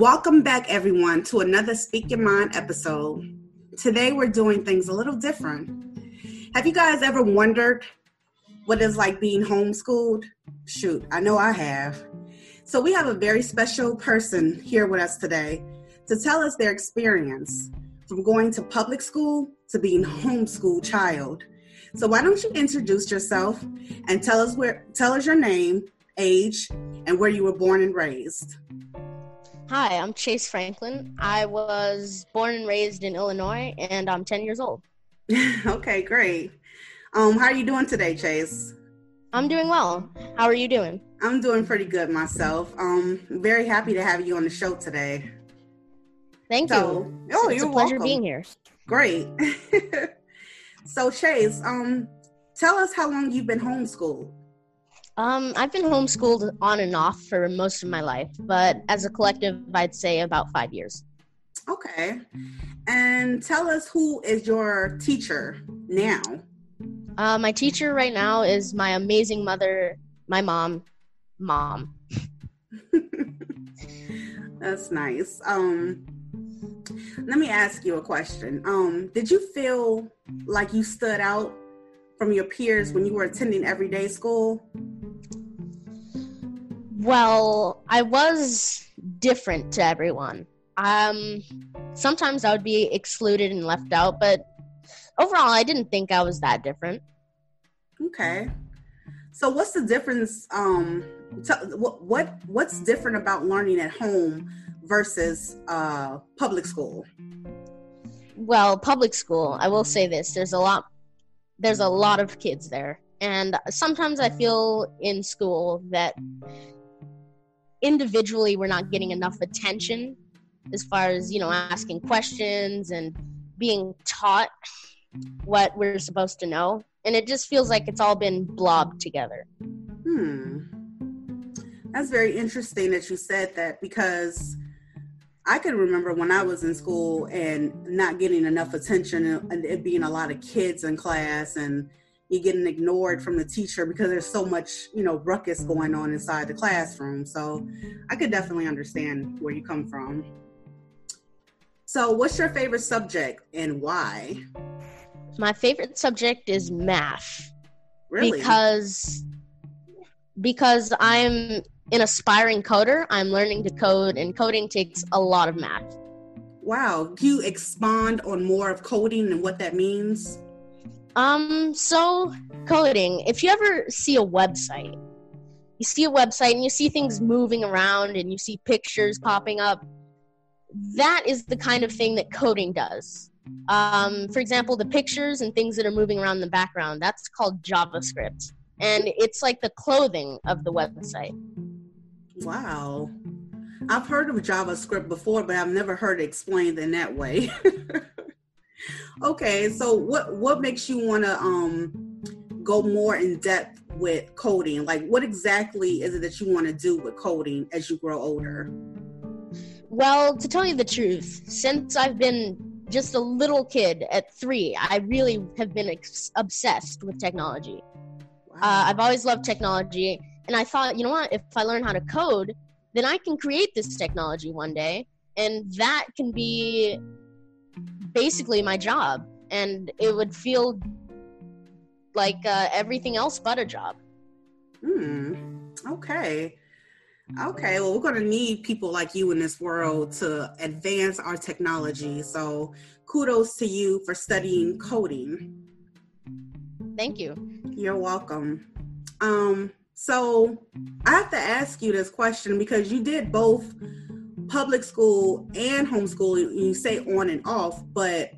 Welcome back, everyone, to another Speak Your Mind episode. Today, we're doing things a little different. Have you guys ever wondered what it's like being homeschooled? Shoot, I know I have. So, we have a very special person here with us today to tell us their experience from going to public school to being homeschooled child. So, why don't you introduce yourself and tell us where tell us your name, age, and where you were born and raised? Hi, I'm Chase Franklin. I was born and raised in Illinois, and I'm 10 years old. okay, great. Um, how are you doing today, Chase? I'm doing well. How are you doing? I'm doing pretty good myself. Um, very happy to have you on the show today. Thank So- you. oh, it's you're a pleasure welcome. being here. Great. so, Chase, um, tell us how long you've been homeschooled. Um, I've been homeschooled on and off for most of my life, but as a collective, I'd say about five years. Okay. And tell us who is your teacher now. Uh, my teacher right now is my amazing mother, my mom, mom. That's nice. Um, let me ask you a question. Um, did you feel like you stood out from your peers when you were attending everyday school? Well, I was different to everyone. Um, sometimes I would be excluded and left out, but overall, I didn't think I was that different. Okay. So what's the difference? Um, t- what what what's different about learning at home versus uh, public school? Well, public school, I will say this: there's a lot, there's a lot of kids there, and sometimes I feel in school that individually we're not getting enough attention as far as you know asking questions and being taught what we're supposed to know and it just feels like it's all been blobbed together Hmm. That's very interesting that you said that because I can remember when I was in school and not getting enough attention and it being a lot of kids in class and you getting ignored from the teacher because there's so much, you know, ruckus going on inside the classroom. So I could definitely understand where you come from. So what's your favorite subject and why? my favorite subject is math Really? because because i'm an aspiring coder i'm learning to code and coding takes a lot of math wow. Can you expand on more of coding and what that means? Um, so coding, if you ever see a website, you see a website and you see things moving around and you see pictures popping up, that is the kind of thing that coding does. Um, for example, the pictures and things that are moving around in the background, that's called JavaScript. And it's like the clothing of the website. Wow. I've heard of JavaScript before, but I've never heard it explained in that way. okay, so what what makes you want to um go more in depth with coding? Like what exactly is it that you want to do with coding as you grow older? Well, to tell you the truth, since I've been just a little kid at three, I really have been ex- obsessed with technology. Uh, I've always loved technology, and I thought, you know what? If I learn how to code, then I can create this technology one day, and that can be basically my job, and it would feel like uh, everything else but a job. Hmm. Okay. Okay. Well, we're going to need people like you in this world to advance our technology. So, kudos to you for studying coding. Thank you. You're welcome. Um, so I have to ask you this question because you did both public school and homeschooling. You say on and off, but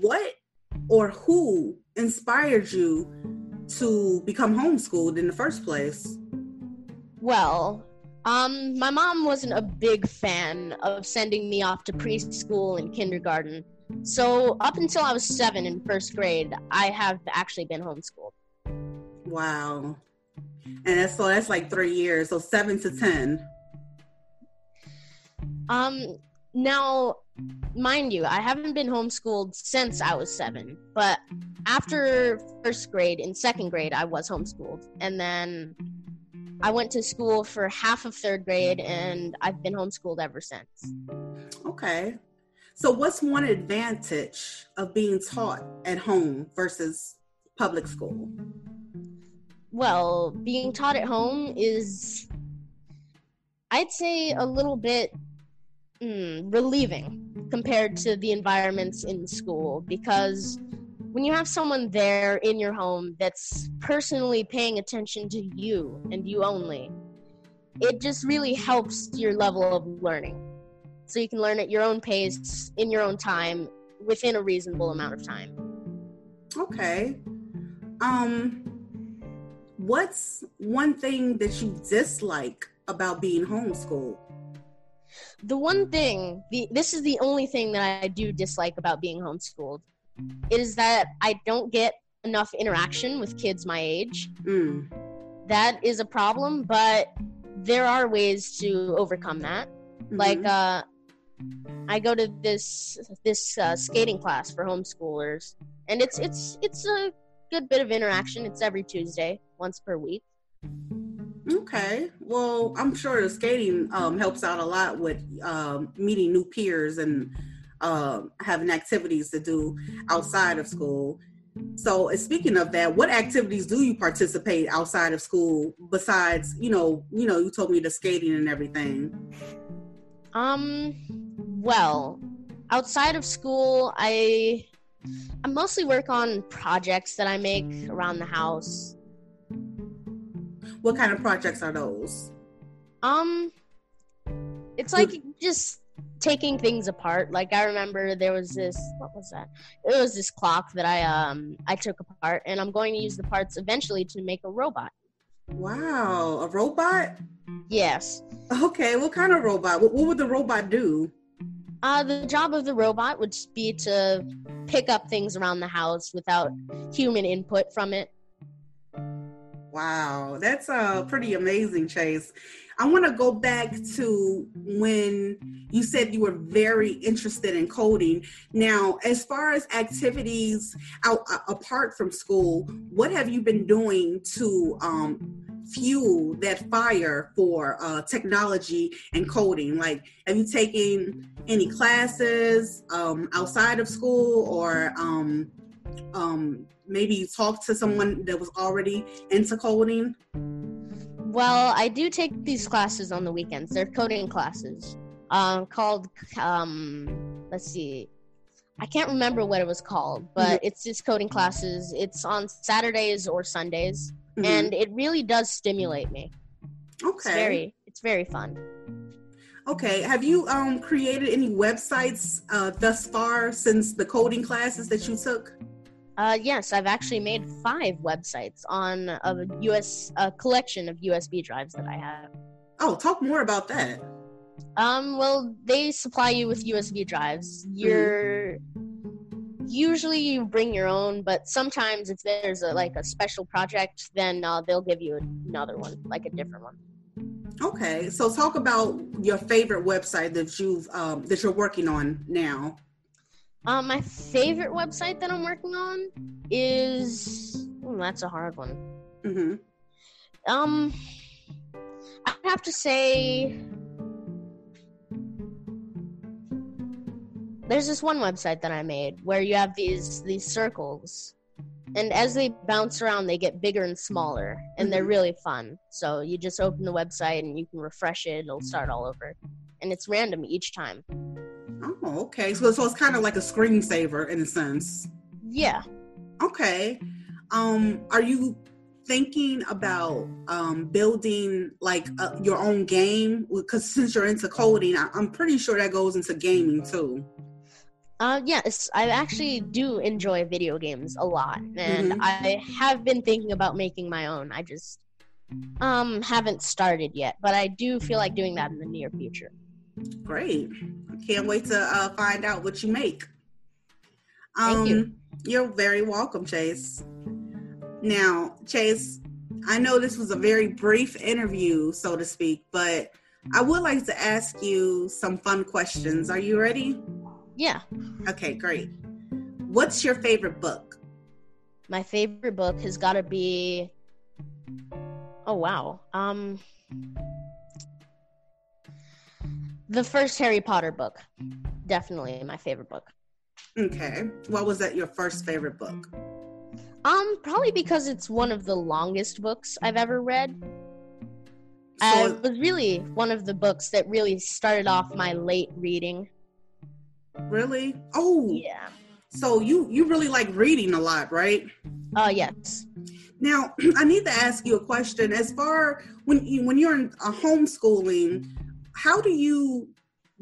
what or who inspired you to become homeschooled in the first place? Well, um, my mom wasn't a big fan of sending me off to preschool and kindergarten. So up until I was seven in first grade, I have actually been homeschooled. Wow. And that's so that's like three years, so seven to ten. Um now mind you, I haven't been homeschooled since I was seven, but after first grade, in second grade, I was homeschooled. And then I went to school for half of third grade, and I've been homeschooled ever since. Okay. So, what's one advantage of being taught at home versus public school? Well, being taught at home is, I'd say, a little bit mm, relieving compared to the environments in school because when you have someone there in your home that's personally paying attention to you and you only, it just really helps your level of learning. So you can learn at your own pace, in your own time, within a reasonable amount of time. Okay. Um what's one thing that you dislike about being homeschooled? The one thing, the this is the only thing that I do dislike about being homeschooled is that I don't get enough interaction with kids my age. Mm. That is a problem, but there are ways to overcome that. Mm-hmm. Like uh, I go to this this uh, skating class for homeschoolers, and it's it's it's a good bit of interaction. It's every Tuesday, once per week. Okay. Well, I'm sure the skating um, helps out a lot with um, meeting new peers and uh, having activities to do outside of school. So, speaking of that, what activities do you participate outside of school besides, you know, you know, you told me the skating and everything. Um, well, outside of school, I I mostly work on projects that I make around the house. What kind of projects are those? Um, it's like just taking things apart. Like I remember there was this what was that? It was this clock that I um I took apart and I'm going to use the parts eventually to make a robot. Wow, a robot? Yes. Okay, what kind of robot? What, what would the robot do? Uh, the job of the robot would be to pick up things around the house without human input from it. Wow, that's uh, pretty amazing, Chase. I want to go back to when you said you were very interested in coding. Now, as far as activities out, uh, apart from school, what have you been doing to um, fuel that fire for uh, technology and coding? Like, have you taken any classes um, outside of school or um, um, maybe talk to someone that was already into coding? Well, I do take these classes on the weekends. They're coding classes um, called, um, let's see, I can't remember what it was called, but mm-hmm. it's just coding classes. It's on Saturdays or Sundays, mm-hmm. and it really does stimulate me. Okay. It's very, it's very fun. Okay. Have you um, created any websites uh, thus far since the coding classes that you took? Uh, yes, I've actually made five websites on a US a collection of USB drives that I have. Oh, talk more about that. Um, well, they supply you with USB drives. You're usually you bring your own, but sometimes if there's a like a special project, then uh, they'll give you another one, like a different one. Okay, so talk about your favorite website that you've um, that you're working on now. Um, my favorite website that I'm working on is oh, that's a hard one. Mm-hmm. Um, I have to say, there's this one website that I made where you have these these circles, and as they bounce around, they get bigger and smaller, and they're mm-hmm. really fun. So you just open the website and you can refresh it; it'll start all over, and it's random each time. Oh, okay. So, so it's kind of like a screensaver in a sense. Yeah. Okay. Um, are you thinking about um, building like uh, your own game? Because since you're into coding, I, am pretty sure that goes into gaming too. Uh, yes, I actually do enjoy video games a lot, and Mhm. I have been thinking about making my own. I just um haven't started yet, but I do feel like doing that in the near future. Great. I can't wait to uh, find out what you make. Thank you. You're very welcome, Chase. Now, Chase, I know this was a very brief interview, so to speak, but I would like to ask you some fun questions. Are you ready? Yeah, Okay, great. What's your favorite book? my favorite book has got to be. Oh wow. Um, the first Harry Potter book, definitely my favorite book. Okay. What was that your first favorite book? Um, probably because it's one of the longest books I've ever read. So, Uh, it was really one of the books that really started off my late reading. really? Oh, Yeah. so you you really like reading a lot, right? Uh, yes. Now, I need to ask you a question. As far when you when you're in a homeschooling, how do you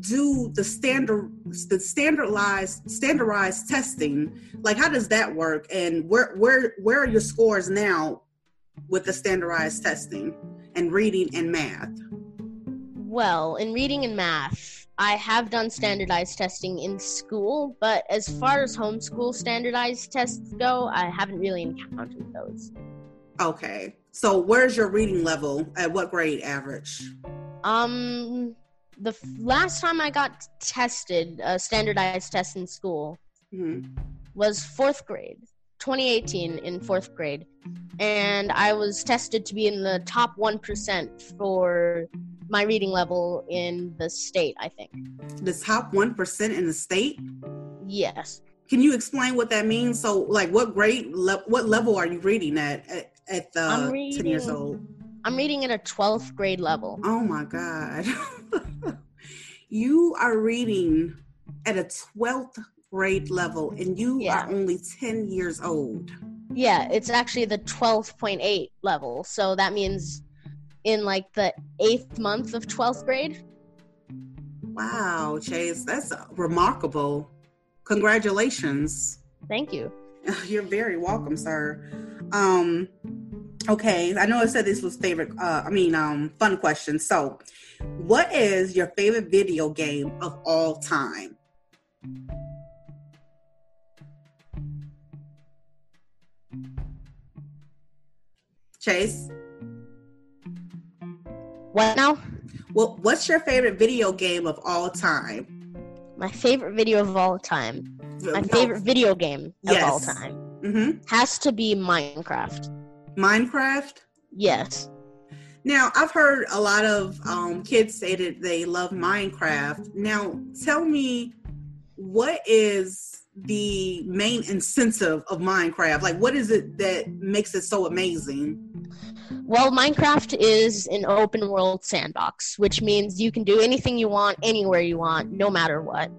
do the standard the standardized standardized testing? Like, how does that work? And where where where are your scores now with the standardized testing and reading and math? Well, in reading and math, I have done standardized testing in school, but as far as homeschool standardized tests go, I haven't really encountered those. Okay, so where's your reading level? At what grade average? Um, the f- last time I got tested, a standardized test in school, Mhm. was fourth grade, 2018 in fourth grade, and I was tested to be in the top 1% for my reading level in the state, I think. The top one percent in the state. Yes. Can you explain what that means? So, like, what grade, le- what level are you reading at at, at the I'm ten years old? I'm reading at a 12th grade level. Oh my god, you are reading at a twelfth grade level, and you Yeah. are only ten years old. Yeah, it's actually the 12.8 level. So that means in like the eighth month of 12th grade. Wow, Chase, that's remarkable. Congratulations. Thank you. You're very welcome, sir. Um, okay, I know I said this was favorite. Uh, I mean, um, fun question. So, what is your favorite video game of all time? Chase, What now? what what's your favorite video game of all time? My favorite video of all time. My favorite video game of all time hmm has to be Minecraft. Minecraft. Yes. Now, I've heard a lot of um, kids say that they love Minecraft. Now, tell me, what is the main incentive of Minecraft? Like, what is it that makes it so amazing? Well, Minecraft is an open world sandbox, which means you can do anything you want, anywhere you want, no matter what.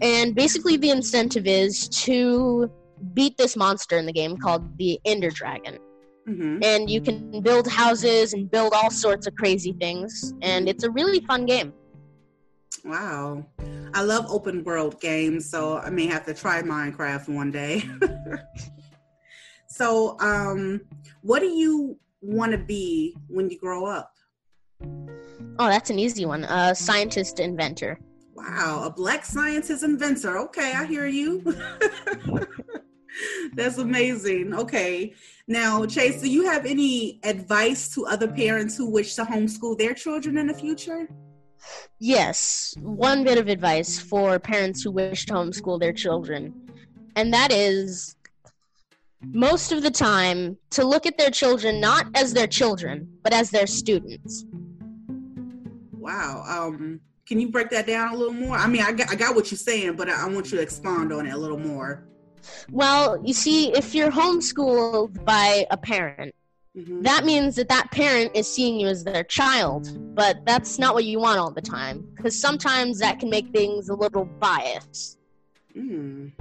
And basically, the incentive is to beat this monster in the game called the Ender Dragon. Hmm And you can build houses and build all sorts of crazy things. And it's a really fun game. Wow. I love open world games, so I may have to try Minecraft one day. so, um, what do you want to be when you grow up? Oh, that's an easy one. A scientist inventor. Wow, a black scientist inventor. Okay, I hear you. That's amazing. Okay. Now, Chase, do you have any advice to other parents who wish to homeschool their children in the future? Yes, one bit of advice for parents who wish to homeschool their children, and that is most of the time to look at their children not as their children, but as their students. Wow. Um, can you break that down a little more? I mean, I got, I got what you're saying, but I, I want you to expand on it a little more. Well, you see, if you're homeschooled by a parent, Mhm. that means that that parent is seeing you as their child, but that's not what you want all the time, because sometimes that can make things a little biased. Mm.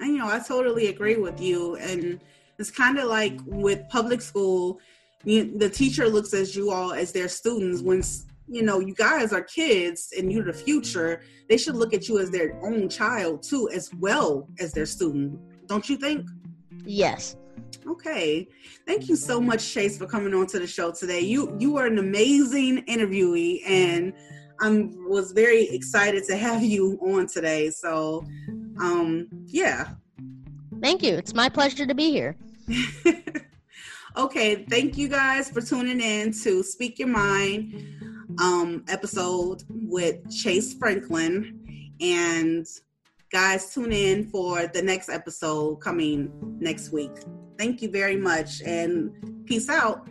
And you know, I totally agree with you. And it's kind of like with public school, you, the teacher looks at you all as their students when you know, you guys are kids and you're the future, they should look at you as their own child too, as well as their student. Don't you think? Yes. Okay. Thank you so much, Chase, for coming on to the show today. You you are an amazing interviewee and I was very excited to have you on today. So um yeah. Thank you. It's my pleasure to be here. okay, thank you guys for tuning in to Speak Your Mind um, episode with Chase Franklin. And guys, tune in for the next episode coming next week. Thank you very much and peace out.